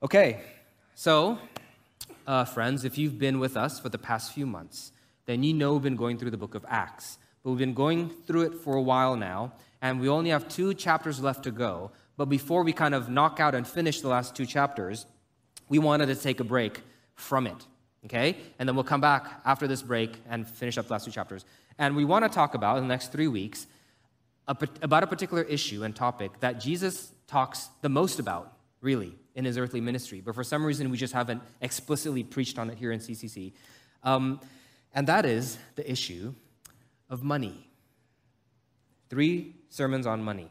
Okay, so, uh, friends, if you've been with us for the past few months, then you know we've been going through the book of Acts. But we've been going through it for a while now, and we only have two chapters left to go. But before we kind of knock out and finish the last two chapters, we wanted to take a break from it, okay? And then we'll come back after this break and finish up the last two chapters. And we want to talk about in the next three weeks about a particular issue and topic that Jesus talks the most about, really, in his earthly ministry. But for some reason, we just haven't explicitly preached on it here in CCC. Um, and that is the issue of money. Three sermons on money.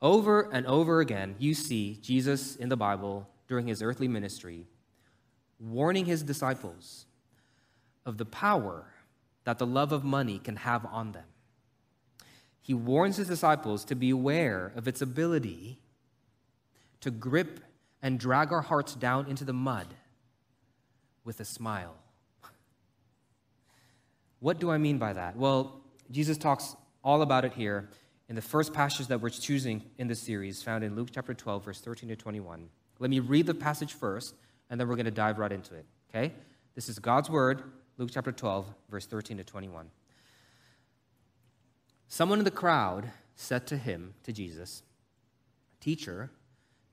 Over and over again, you see Jesus in the Bible during his earthly ministry warning his disciples of the power that the love of money can have on them. He warns his disciples to be aware of its ability to grip and drag our hearts down into the mud with a smile. What do I mean by that? Well, Jesus talks all about it here in the first passage that we're choosing in this series, found in Luke chapter 12, verse 13 to 21. Let me read the passage first, and then we're going to dive right into it. Okay? This is God's word, Luke chapter 12, verse 13 to 21. Someone in the crowd said to him, to Jesus, Teacher,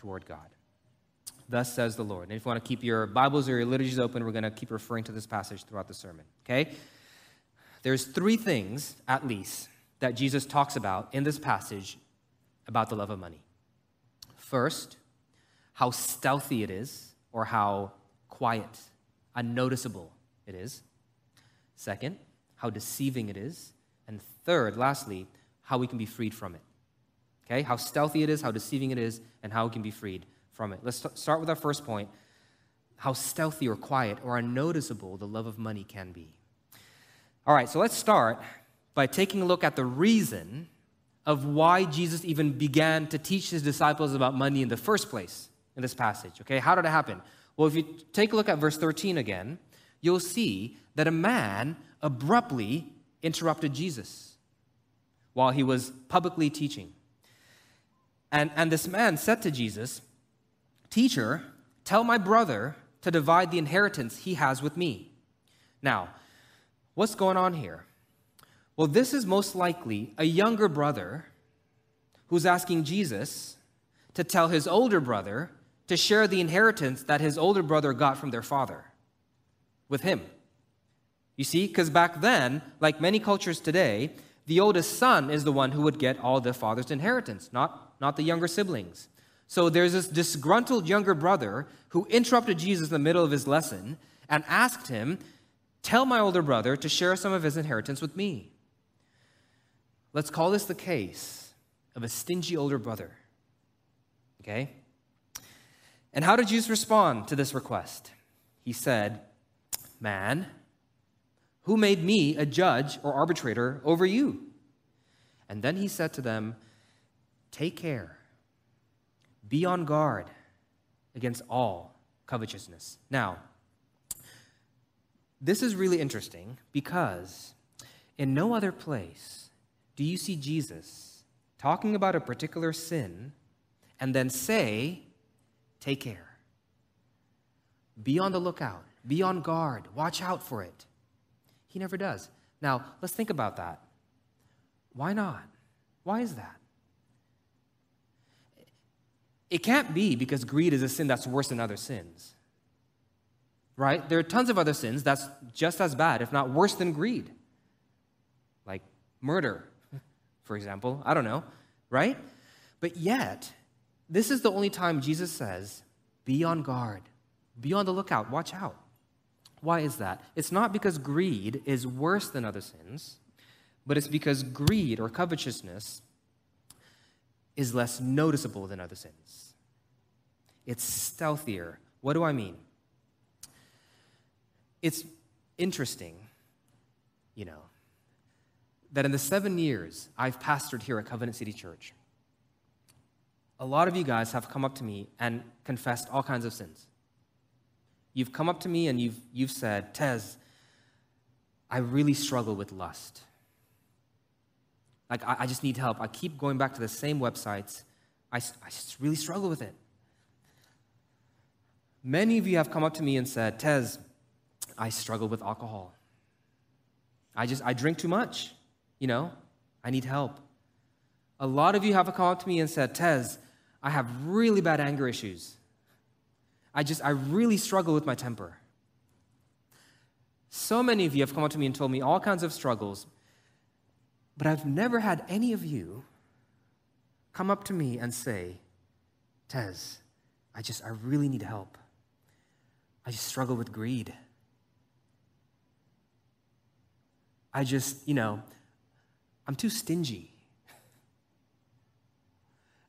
toward God. Thus says the Lord. And if you want to keep your Bibles or your liturgies open, we're going to keep referring to this passage throughout the sermon. Okay? There's three things, at least, that Jesus talks about in this passage about the love of money. First, how stealthy it is, or how quiet, unnoticeable it is. Second, how deceiving it is. And third, lastly, how we can be freed from it. Okay? How stealthy it is, how deceiving it is, and how it can be freed from it. Let's start with our first point how stealthy or quiet or unnoticeable the love of money can be. All right, so let's start by taking a look at the reason of why Jesus even began to teach his disciples about money in the first place in this passage. Okay, how did it happen? Well, if you take a look at verse 13 again, you'll see that a man abruptly interrupted Jesus while he was publicly teaching. And, and this man said to Jesus, Teacher, tell my brother to divide the inheritance he has with me. Now, What's going on here? Well, this is most likely a younger brother who's asking Jesus to tell his older brother to share the inheritance that his older brother got from their father with him. You see, because back then, like many cultures today, the oldest son is the one who would get all the father's inheritance, not, not the younger siblings. So there's this disgruntled younger brother who interrupted Jesus in the middle of his lesson and asked him Tell my older brother to share some of his inheritance with me. Let's call this the case of a stingy older brother. Okay? And how did Jesus respond to this request? He said, Man, who made me a judge or arbitrator over you? And then he said to them, Take care, be on guard against all covetousness. Now, this is really interesting because in no other place do you see Jesus talking about a particular sin and then say, Take care. Be on the lookout. Be on guard. Watch out for it. He never does. Now, let's think about that. Why not? Why is that? It can't be because greed is a sin that's worse than other sins. Right? There are tons of other sins that's just as bad, if not worse than greed. Like murder, for example. I don't know, right? But yet, this is the only time Jesus says, be on guard, be on the lookout, watch out. Why is that? It's not because greed is worse than other sins, but it's because greed or covetousness is less noticeable than other sins. It's stealthier. What do I mean? It's interesting, you know, that in the seven years I've pastored here at Covenant City Church, a lot of you guys have come up to me and confessed all kinds of sins. You've come up to me and you've, you've said, Tez, I really struggle with lust. Like, I, I, just need help. I keep going back to the same websites. I, I just really struggle with it. Many of you have come up to me and said, Tez, I struggle with alcohol. I just, I drink too much. You know, I need help. A lot of you have come up to me and said, Tez, I have really bad anger issues. I just, I really struggle with my temper. So many of you have come up to me and told me all kinds of struggles, but I've never had any of you come up to me and say, Tez, I just, I really need help. I just struggle with greed. I just, you know, I'm too stingy.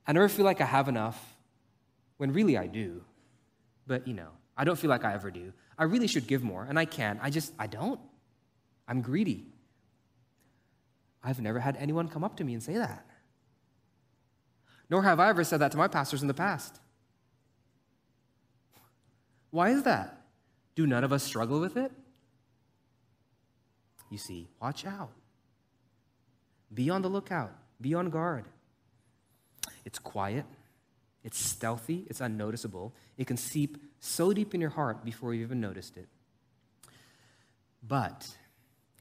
I never feel like I have enough when really I do. But, you know, I don't feel like I ever do. I really should give more, and I can't. I just, I don't. I'm greedy. I've never had anyone come up to me and say that. Nor have I ever said that to my pastors in the past. Why is that? Do none of us struggle with it? You see, watch out. Be on the lookout, be on guard. It's quiet, it's stealthy, it's unnoticeable. It can seep so deep in your heart before you even noticed it. But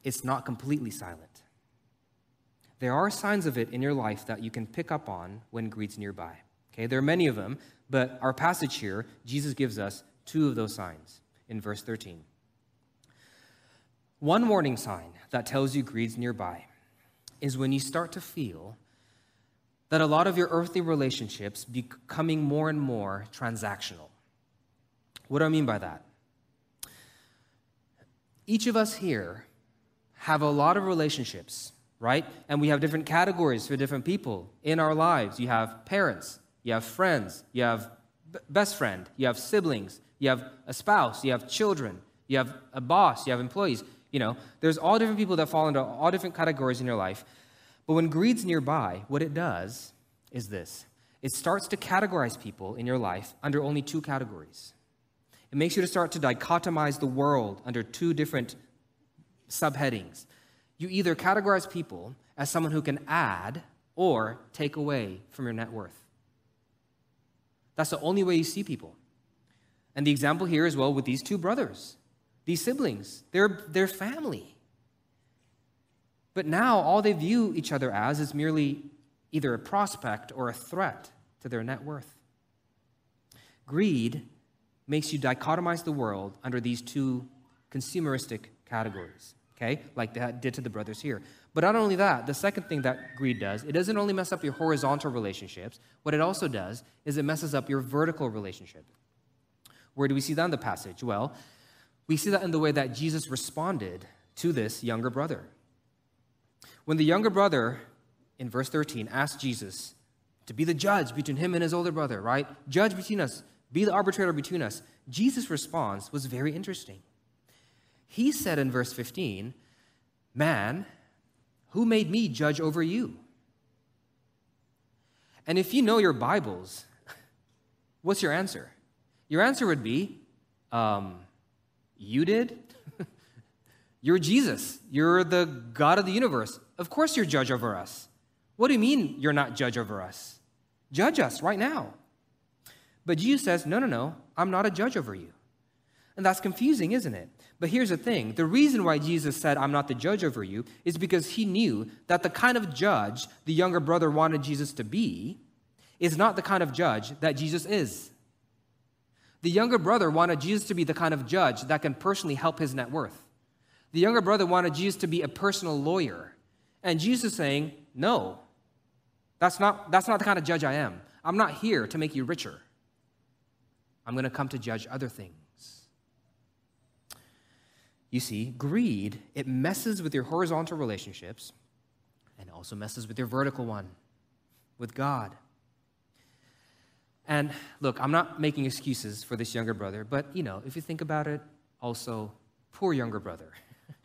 it's not completely silent. There are signs of it in your life that you can pick up on when greed's nearby. Okay, there are many of them, but our passage here, Jesus gives us two of those signs in verse 13. One warning sign that tells you greed's nearby is when you start to feel that a lot of your earthly relationships becoming more and more transactional. What do I mean by that? Each of us here have a lot of relationships, right? And we have different categories for different people in our lives. You have parents, you have friends, you have best friend, you have siblings, you have a spouse, you have children, you have a boss, you have employees. You know, there's all different people that fall into all different categories in your life. But when greed's nearby, what it does is this it starts to categorize people in your life under only two categories. It makes you to start to dichotomize the world under two different subheadings. You either categorize people as someone who can add or take away from your net worth. That's the only way you see people. And the example here as well with these two brothers, these siblings, they're, they're family. But now all they view each other as is merely either a prospect or a threat to their net worth. Greed makes you dichotomize the world under these two consumeristic categories, okay? Like that did to the brothers here. But not only that, the second thing that greed does, it doesn't only mess up your horizontal relationships, what it also does is it messes up your vertical relationship. Where do we see that in the passage? Well, we see that in the way that Jesus responded to this younger brother. When the younger brother, in verse 13, asked Jesus to be the judge between him and his older brother, right? Judge between us, be the arbitrator between us. Jesus' response was very interesting. He said in verse 15, Man, who made me judge over you? And if you know your Bibles, what's your answer? Your answer would be, um, You did? You're Jesus. You're the God of the universe. Of course, you're judge over us. What do you mean you're not judge over us? Judge us right now. But Jesus says, No, no, no, I'm not a judge over you. And that's confusing, isn't it? But here's the thing the reason why Jesus said, I'm not the judge over you, is because he knew that the kind of judge the younger brother wanted Jesus to be is not the kind of judge that Jesus is. The younger brother wanted Jesus to be the kind of judge that can personally help his net worth. The younger brother wanted Jesus to be a personal lawyer. And Jesus is saying, No, that's not, that's not the kind of judge I am. I'm not here to make you richer. I'm going to come to judge other things. You see, greed, it messes with your horizontal relationships and also messes with your vertical one, with God. And look, I'm not making excuses for this younger brother, but you know, if you think about it, also, poor younger brother,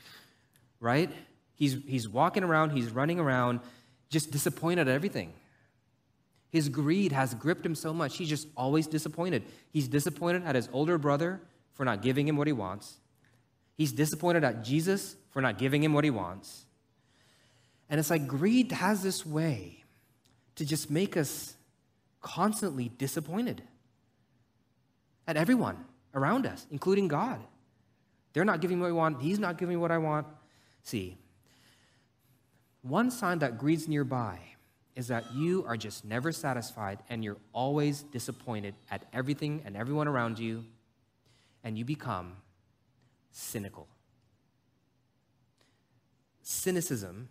right? He's, he's walking around, he's running around, just disappointed at everything. His greed has gripped him so much, he's just always disappointed. He's disappointed at his older brother for not giving him what he wants. He's disappointed at Jesus for not giving him what he wants. And it's like greed has this way to just make us constantly disappointed at everyone around us, including God. They're not giving me what I want. He's not giving me what I want. See, one sign that greed's nearby is that you are just never satisfied and you're always disappointed at everything and everyone around you, and you become cynical. Cynicism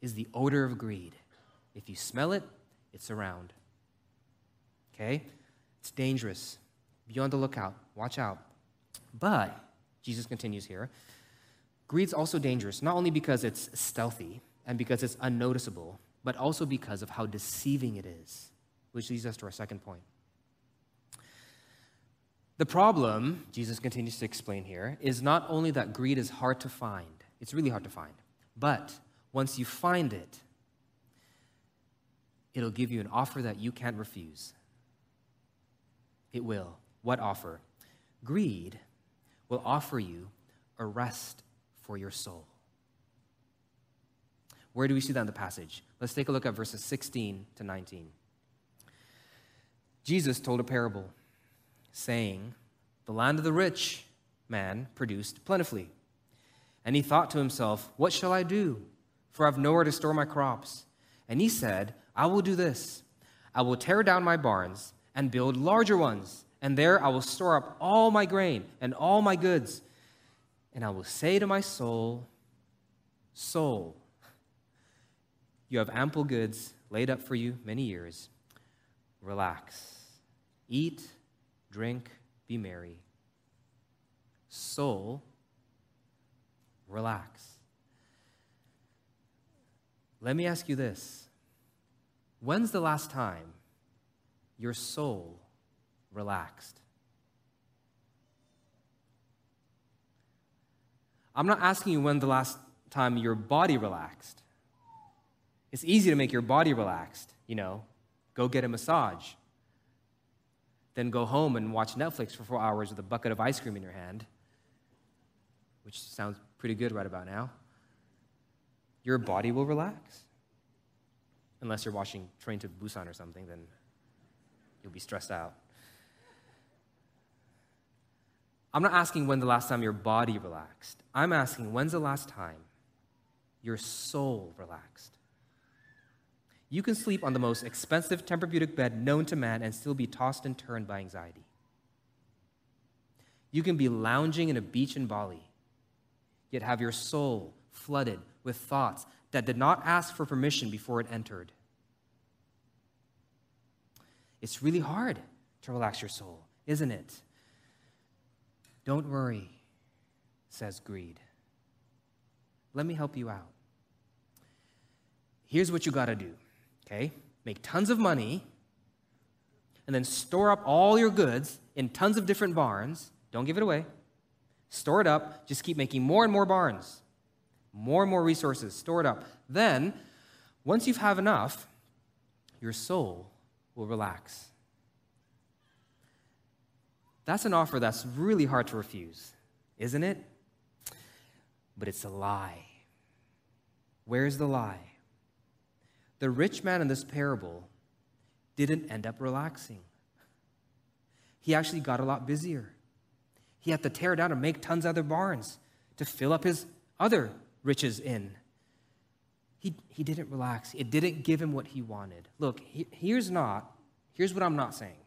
is the odor of greed. If you smell it, it's around. Okay? It's dangerous. Be on the lookout. Watch out. But, Jesus continues here, greed's also dangerous, not only because it's stealthy and because it's unnoticeable, but also because of how deceiving it is, which leads us to our second point. The problem, Jesus continues to explain here, is not only that greed is hard to find, it's really hard to find, but once you find it, it'll give you an offer that you can't refuse. It will. What offer? Greed will offer you a rest for your soul. Where do we see that in the passage? Let's take a look at verses 16 to 19. Jesus told a parable, saying, The land of the rich man produced plentifully. And he thought to himself, What shall I do? For I have nowhere to store my crops. And he said, I will do this I will tear down my barns and build larger ones, and there I will store up all my grain and all my goods. And I will say to my soul, Soul, you have ample goods laid up for you many years. Relax. Eat, drink, be merry. Soul, relax. Let me ask you this When's the last time your soul relaxed? I'm not asking you when the last time your body relaxed. It's easy to make your body relaxed, you know, go get a massage. Then go home and watch Netflix for four hours with a bucket of ice cream in your hand, which sounds pretty good right about now. Your body will relax. Unless you're watching Train to Busan or something, then you'll be stressed out. I'm not asking when the last time your body relaxed. I'm asking when's the last time your soul relaxed? You can sleep on the most expensive Tempur-Pedic bed known to man and still be tossed and turned by anxiety. You can be lounging in a beach in Bali, yet have your soul flooded with thoughts that did not ask for permission before it entered. It's really hard to relax your soul, isn't it? Don't worry, says greed. Let me help you out. Here's what you got to do okay? Make tons of money and then store up all your goods in tons of different barns. Don't give it away. Store it up. Just keep making more and more barns, more and more resources. Store it up. Then, once you have enough, your soul will relax. That's an offer that's really hard to refuse, isn't it? But it's a lie. Where's the lie? The rich man in this parable didn't end up relaxing. He actually got a lot busier. He had to tear down and make tons of other barns to fill up his other riches in. He, he didn't relax. It didn't give him what he wanted. Look, he, here's not here's what I'm not saying,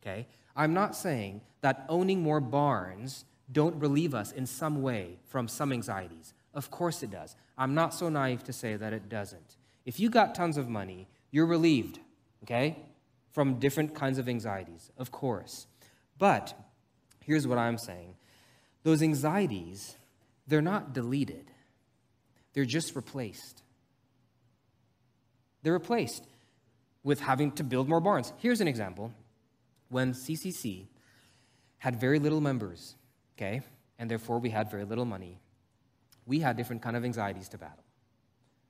okay? I'm not saying that owning more barns don't relieve us in some way from some anxieties. Of course it does. I'm not so naive to say that it doesn't. If you got tons of money, you're relieved, okay, from different kinds of anxieties, of course. But here's what I'm saying those anxieties, they're not deleted, they're just replaced. They're replaced with having to build more barns. Here's an example. When CCC had very little members, okay, and therefore we had very little money, we had different kind of anxieties to battle.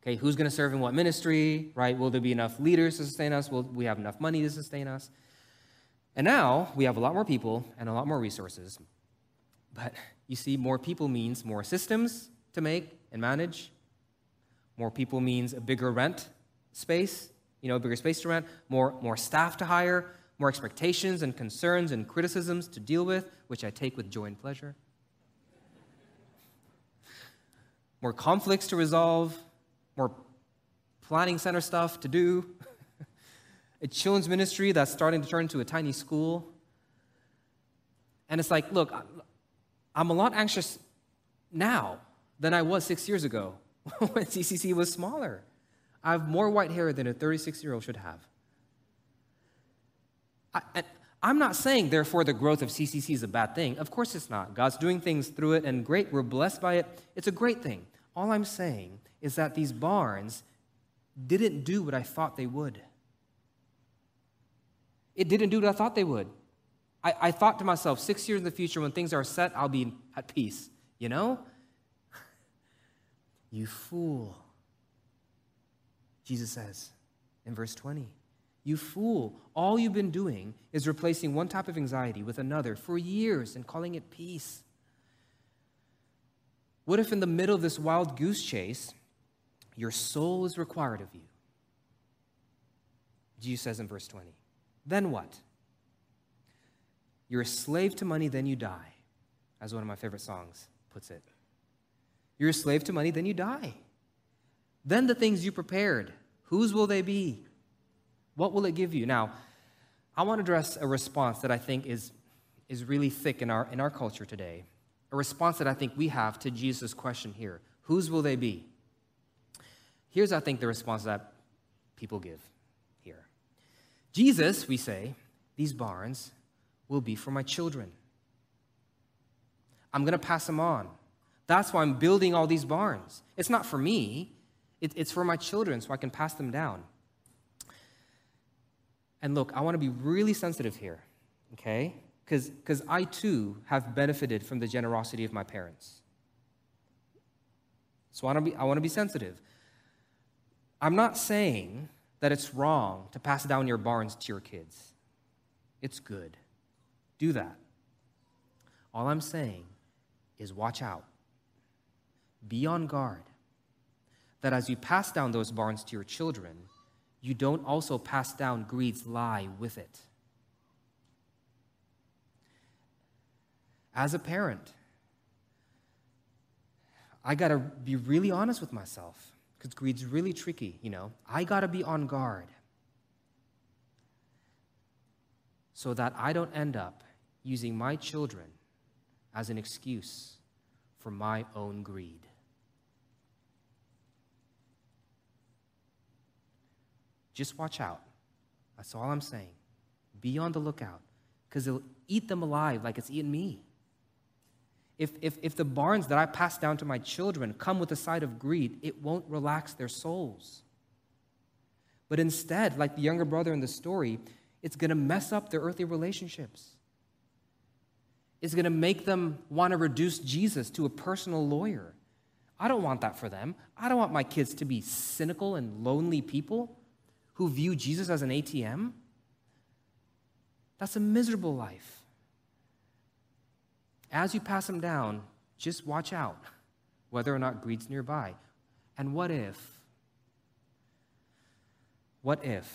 Okay, who's going to serve in what ministry, right? Will there be enough leaders to sustain us? Will we have enough money to sustain us? And now we have a lot more people and a lot more resources. But you see, more people means more systems to make and manage. More people means a bigger rent space, you know, bigger space to rent, more, more staff to hire, more expectations and concerns and criticisms to deal with, which I take with joy and pleasure. More conflicts to resolve, more planning center stuff to do, a children's ministry that's starting to turn into a tiny school. And it's like, look, I'm a lot anxious now than I was six years ago when CCC was smaller. I have more white hair than a 36 year old should have. I, am not saying, therefore, the growth of CCC is a bad thing. Of course it's not. God's doing things through it, and great. We're blessed by it. It's a great thing. All I'm saying is that these barns didn't do what I thought they would. It didn't do what I thought they would. I, I thought to myself, six years in the future, when things are set, I'll be at peace. You know? you fool. Jesus says in verse 20. You fool. All you've been doing is replacing one type of anxiety with another for years and calling it peace. What if, in the middle of this wild goose chase, your soul is required of you? Jesus says in verse 20. Then what? You're a slave to money, then you die, as one of my favorite songs puts it. You're a slave to money, then you die. Then the things you prepared, whose will they be? What will it give you? Now, I want to address a response that I think is, is really thick in our, in our culture today. A response that I think we have to Jesus' question here Whose will they be? Here's, I think, the response that people give here Jesus, we say, these barns will be for my children. I'm going to pass them on. That's why I'm building all these barns. It's not for me, it, it's for my children so I can pass them down. And look, I want to be really sensitive here, okay? Because I too have benefited from the generosity of my parents. So I want, to be, I want to be sensitive. I'm not saying that it's wrong to pass down your barns to your kids. It's good. Do that. All I'm saying is watch out. Be on guard that as you pass down those barns to your children, you don't also pass down greed's lie with it. As a parent, I got to be really honest with myself because greed's really tricky, you know. I got to be on guard so that I don't end up using my children as an excuse for my own greed. Just watch out. That's all I'm saying. Be on the lookout because it'll eat them alive like it's eaten me. If, if, if the barns that I pass down to my children come with a side of greed, it won't relax their souls. But instead, like the younger brother in the story, it's going to mess up their earthly relationships. It's going to make them want to reduce Jesus to a personal lawyer. I don't want that for them. I don't want my kids to be cynical and lonely people who view Jesus as an ATM? That's a miserable life. As you pass them down, just watch out whether or not greed's nearby. And what if? What if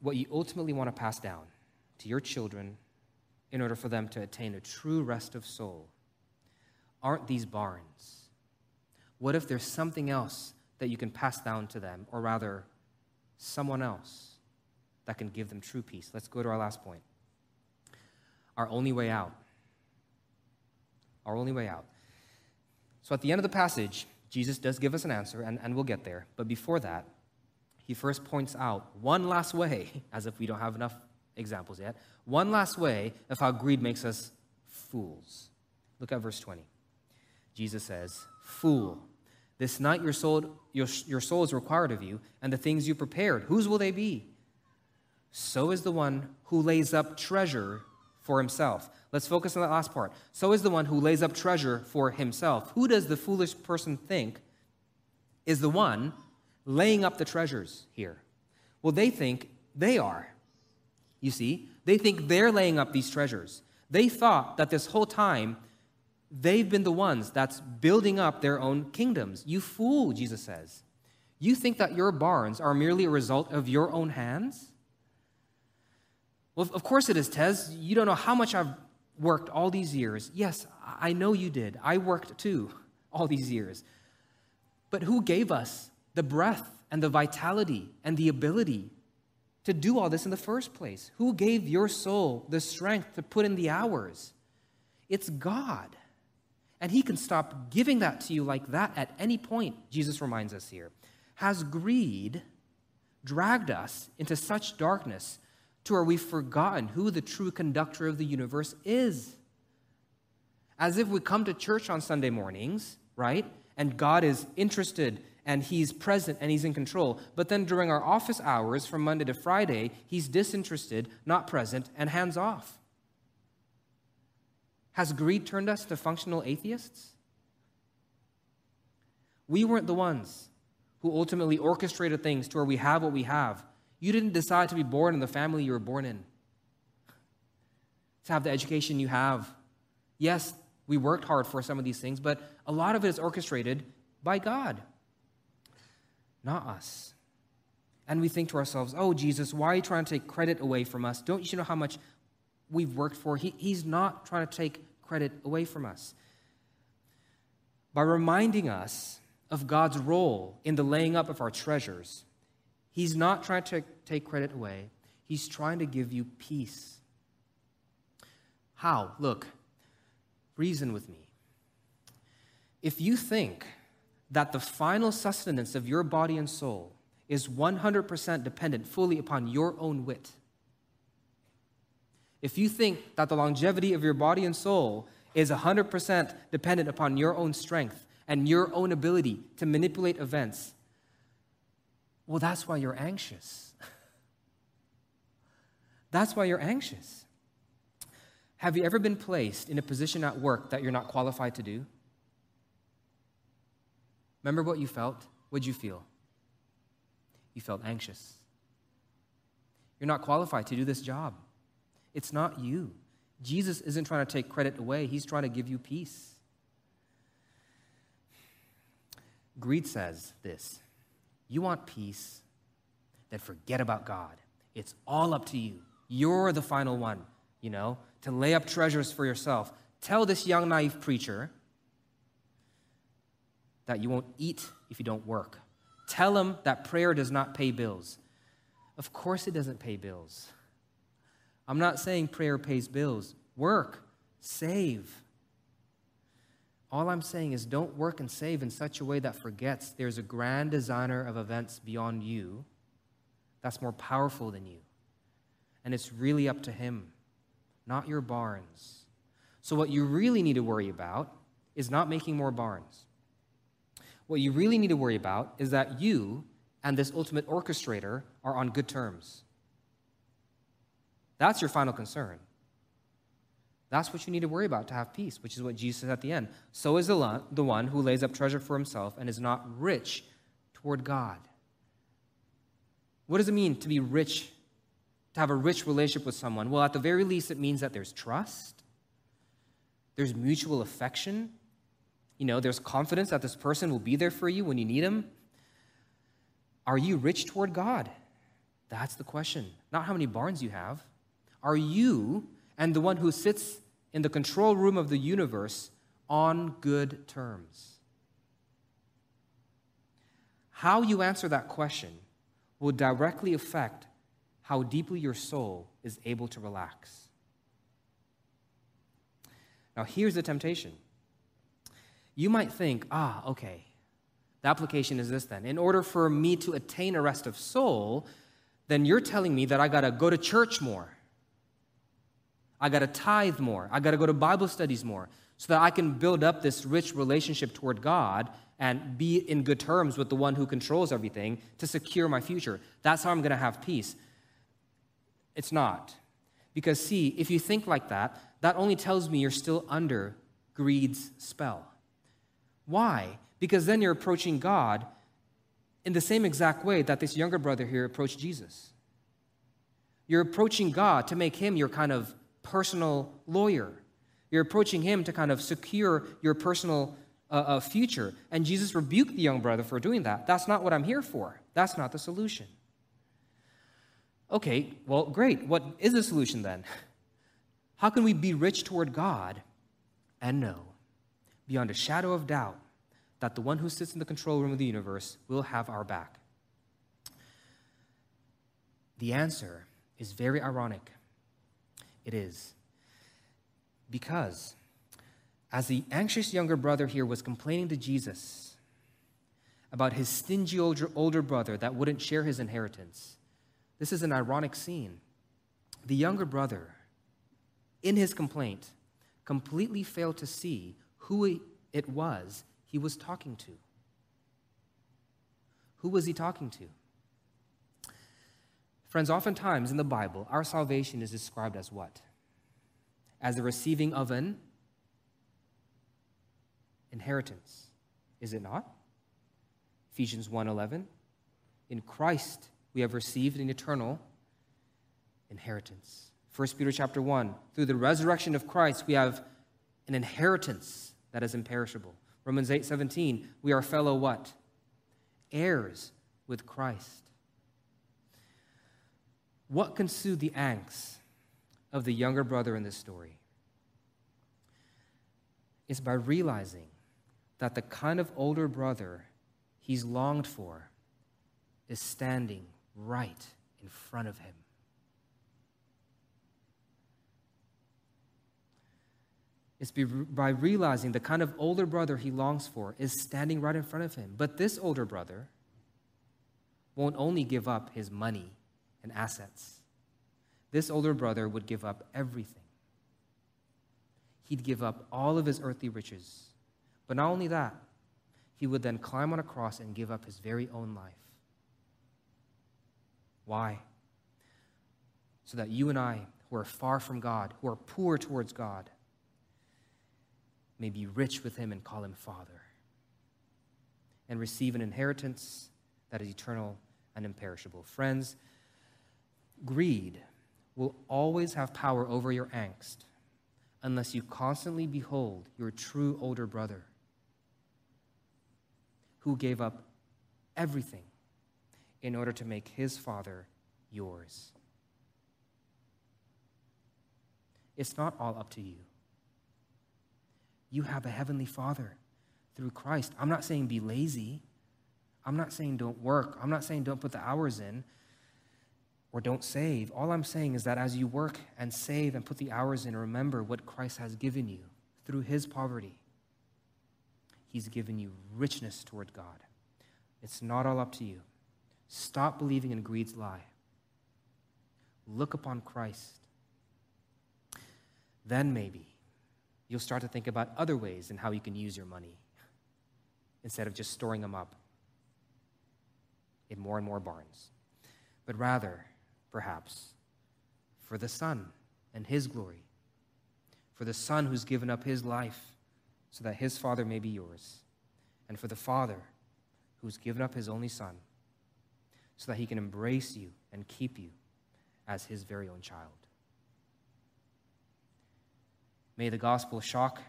what you ultimately want to pass down to your children in order for them to attain a true rest of soul aren't these barns? What if there's something else that you can pass down to them, or rather, someone else that can give them true peace. Let's go to our last point. Our only way out. Our only way out. So at the end of the passage, Jesus does give us an answer, and, and we'll get there. But before that, he first points out one last way, as if we don't have enough examples yet, one last way of how greed makes us fools. Look at verse 20. Jesus says, Fool, this night your soul, your, your soul is required of you, and the things you prepared, whose will they be? So is the one who lays up treasure for himself. Let's focus on the last part. So is the one who lays up treasure for himself. Who does the foolish person think is the one laying up the treasures here? Well, they think they are. You see, they think they're laying up these treasures. They thought that this whole time they've been the ones that's building up their own kingdoms. You fool, Jesus says. You think that your barns are merely a result of your own hands? Well, of course it is, Tez. You don't know how much I've worked all these years. Yes, I know you did. I worked too all these years. But who gave us the breath and the vitality and the ability to do all this in the first place? Who gave your soul the strength to put in the hours? It's God. And He can stop giving that to you like that at any point, Jesus reminds us here. Has greed dragged us into such darkness to where we've forgotten who the true conductor of the universe is? As if we come to church on Sunday mornings, right? And God is interested and He's present and He's in control. But then during our office hours from Monday to Friday, He's disinterested, not present, and hands off. Has greed turned us to functional atheists? We weren't the ones who ultimately orchestrated things to where we have what we have. You didn't decide to be born in the family you were born in, to have the education you have. Yes, we worked hard for some of these things, but a lot of it is orchestrated by God, not us. And we think to ourselves, oh, Jesus, why are you trying to take credit away from us? Don't you know how much we've worked for? He, he's not trying to take credit away from us. By reminding us of God's role in the laying up of our treasures, He's not trying to take credit away, He's trying to give you peace. How? Look, reason with me. If you think that the final sustenance of your body and soul is 100% dependent fully upon your own wit, if you think that the longevity of your body and soul is 100% dependent upon your own strength and your own ability to manipulate events, well, that's why you're anxious. that's why you're anxious. Have you ever been placed in a position at work that you're not qualified to do? Remember what you felt? What'd you feel? You felt anxious. You're not qualified to do this job. It's not you. Jesus isn't trying to take credit away, he's trying to give you peace. Greed says this You want peace, then forget about God. It's all up to you. You're the final one, you know, to lay up treasures for yourself. Tell this young, naive preacher that you won't eat if you don't work. Tell him that prayer does not pay bills. Of course, it doesn't pay bills. I'm not saying prayer pays bills. Work, save. All I'm saying is don't work and save in such a way that forgets there's a grand designer of events beyond you that's more powerful than you. And it's really up to him, not your barns. So, what you really need to worry about is not making more barns. What you really need to worry about is that you and this ultimate orchestrator are on good terms. That's your final concern. That's what you need to worry about to have peace, which is what Jesus says at the end. So is the, the one who lays up treasure for himself and is not rich toward God. What does it mean to be rich, to have a rich relationship with someone? Well, at the very least, it means that there's trust, there's mutual affection, you know, there's confidence that this person will be there for you when you need him. Are you rich toward God? That's the question. Not how many barns you have. Are you and the one who sits in the control room of the universe on good terms? How you answer that question will directly affect how deeply your soul is able to relax. Now, here's the temptation. You might think, ah, okay, the application is this then. In order for me to attain a rest of soul, then you're telling me that I got to go to church more. I got to tithe more. I got to go to Bible studies more so that I can build up this rich relationship toward God and be in good terms with the one who controls everything to secure my future. That's how I'm going to have peace. It's not. Because, see, if you think like that, that only tells me you're still under greed's spell. Why? Because then you're approaching God in the same exact way that this younger brother here approached Jesus. You're approaching God to make him your kind of personal lawyer. You're approaching him to kind of secure your personal uh, uh, future. And Jesus rebuked the young brother for doing that. That's not what I'm here for. That's not the solution. Okay, well, great. What is the solution then? How can we be rich toward God and know, beyond a shadow of doubt, that the one who sits in the control room of the universe will have our back? The answer is very ironic. It is. Because as the anxious younger brother here was complaining to Jesus about his stingy older, older brother that wouldn't share his inheritance, this is an ironic scene. The younger brother, in his complaint, completely failed to see who it was he was talking to. Who was he talking to? Friends, oftentimes in the Bible, our salvation is described as what? As the receiving of an inheritance. Is it not? Ephesians 1:11 In Christ we have received an eternal inheritance. 1 Peter chapter 1, through the resurrection of Christ, we have an inheritance that is imperishable. Romans 8:17 we are fellow what? Heirs with Christ. What can soothe the angst of the younger brother in this story? Is by realizing that the kind of older brother he's longed for is standing right in front of him. It's by realizing the kind of older brother he longs for is standing right in front of him. But this older brother won't only give up his money and assets, this older brother would give up everything. He'd give up all of his earthly riches. But not only that, he would then climb on a cross and give up his very own life. Why? So that you and I, who are far from God, who are poor towards God, may be rich with him and call him Father, and receive an inheritance that is eternal and imperishable. Friends, greed will always have power over your angst unless you constantly behold your true older brother who gave up everything in order to make his father yours. It's not all up to you. You have a heavenly father through Christ. I'm not saying be lazy. I'm not saying don't work. I'm not saying don't put the hours in or don't save. All I'm saying is that as you work and save and put the hours in, remember what Christ has given you through his poverty. He's given you richness toward God. It's not all up to you. Stop believing in greed's lie. Look upon Christ. Then maybe you'll start to think about other ways in how you can use your money instead of just storing them up in more and more barns, but rather, perhaps, for the Son and His glory, for the Son who's given up His life so that His Father may be yours, and for the Father who's given up His only Son so that he can embrace you and keep you as his very own child. May the gospel shock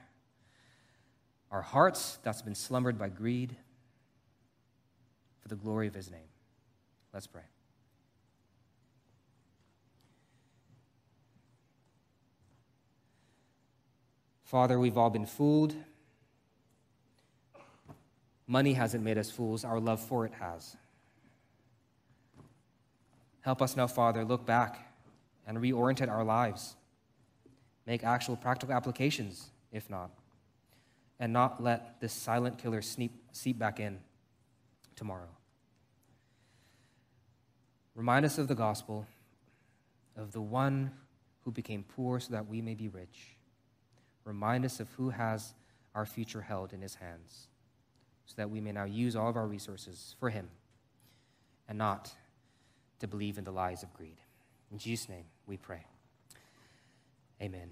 our hearts that's been slumbered by greed for the glory of his name. Let's pray. Father, we've all been fooled. Money hasn't made us fools, our love for it has. Help us now, Father, look back and reorient our lives. Make actual practical applications, if not, and not let this silent killer sneak, seep back in tomorrow. Remind us of the gospel, of the one who became poor so that we may be rich. Remind us of who has our future held in his hands, so that we may now use all of our resources for him and not to believe in the lies of greed. In Jesus' name we pray. Amen.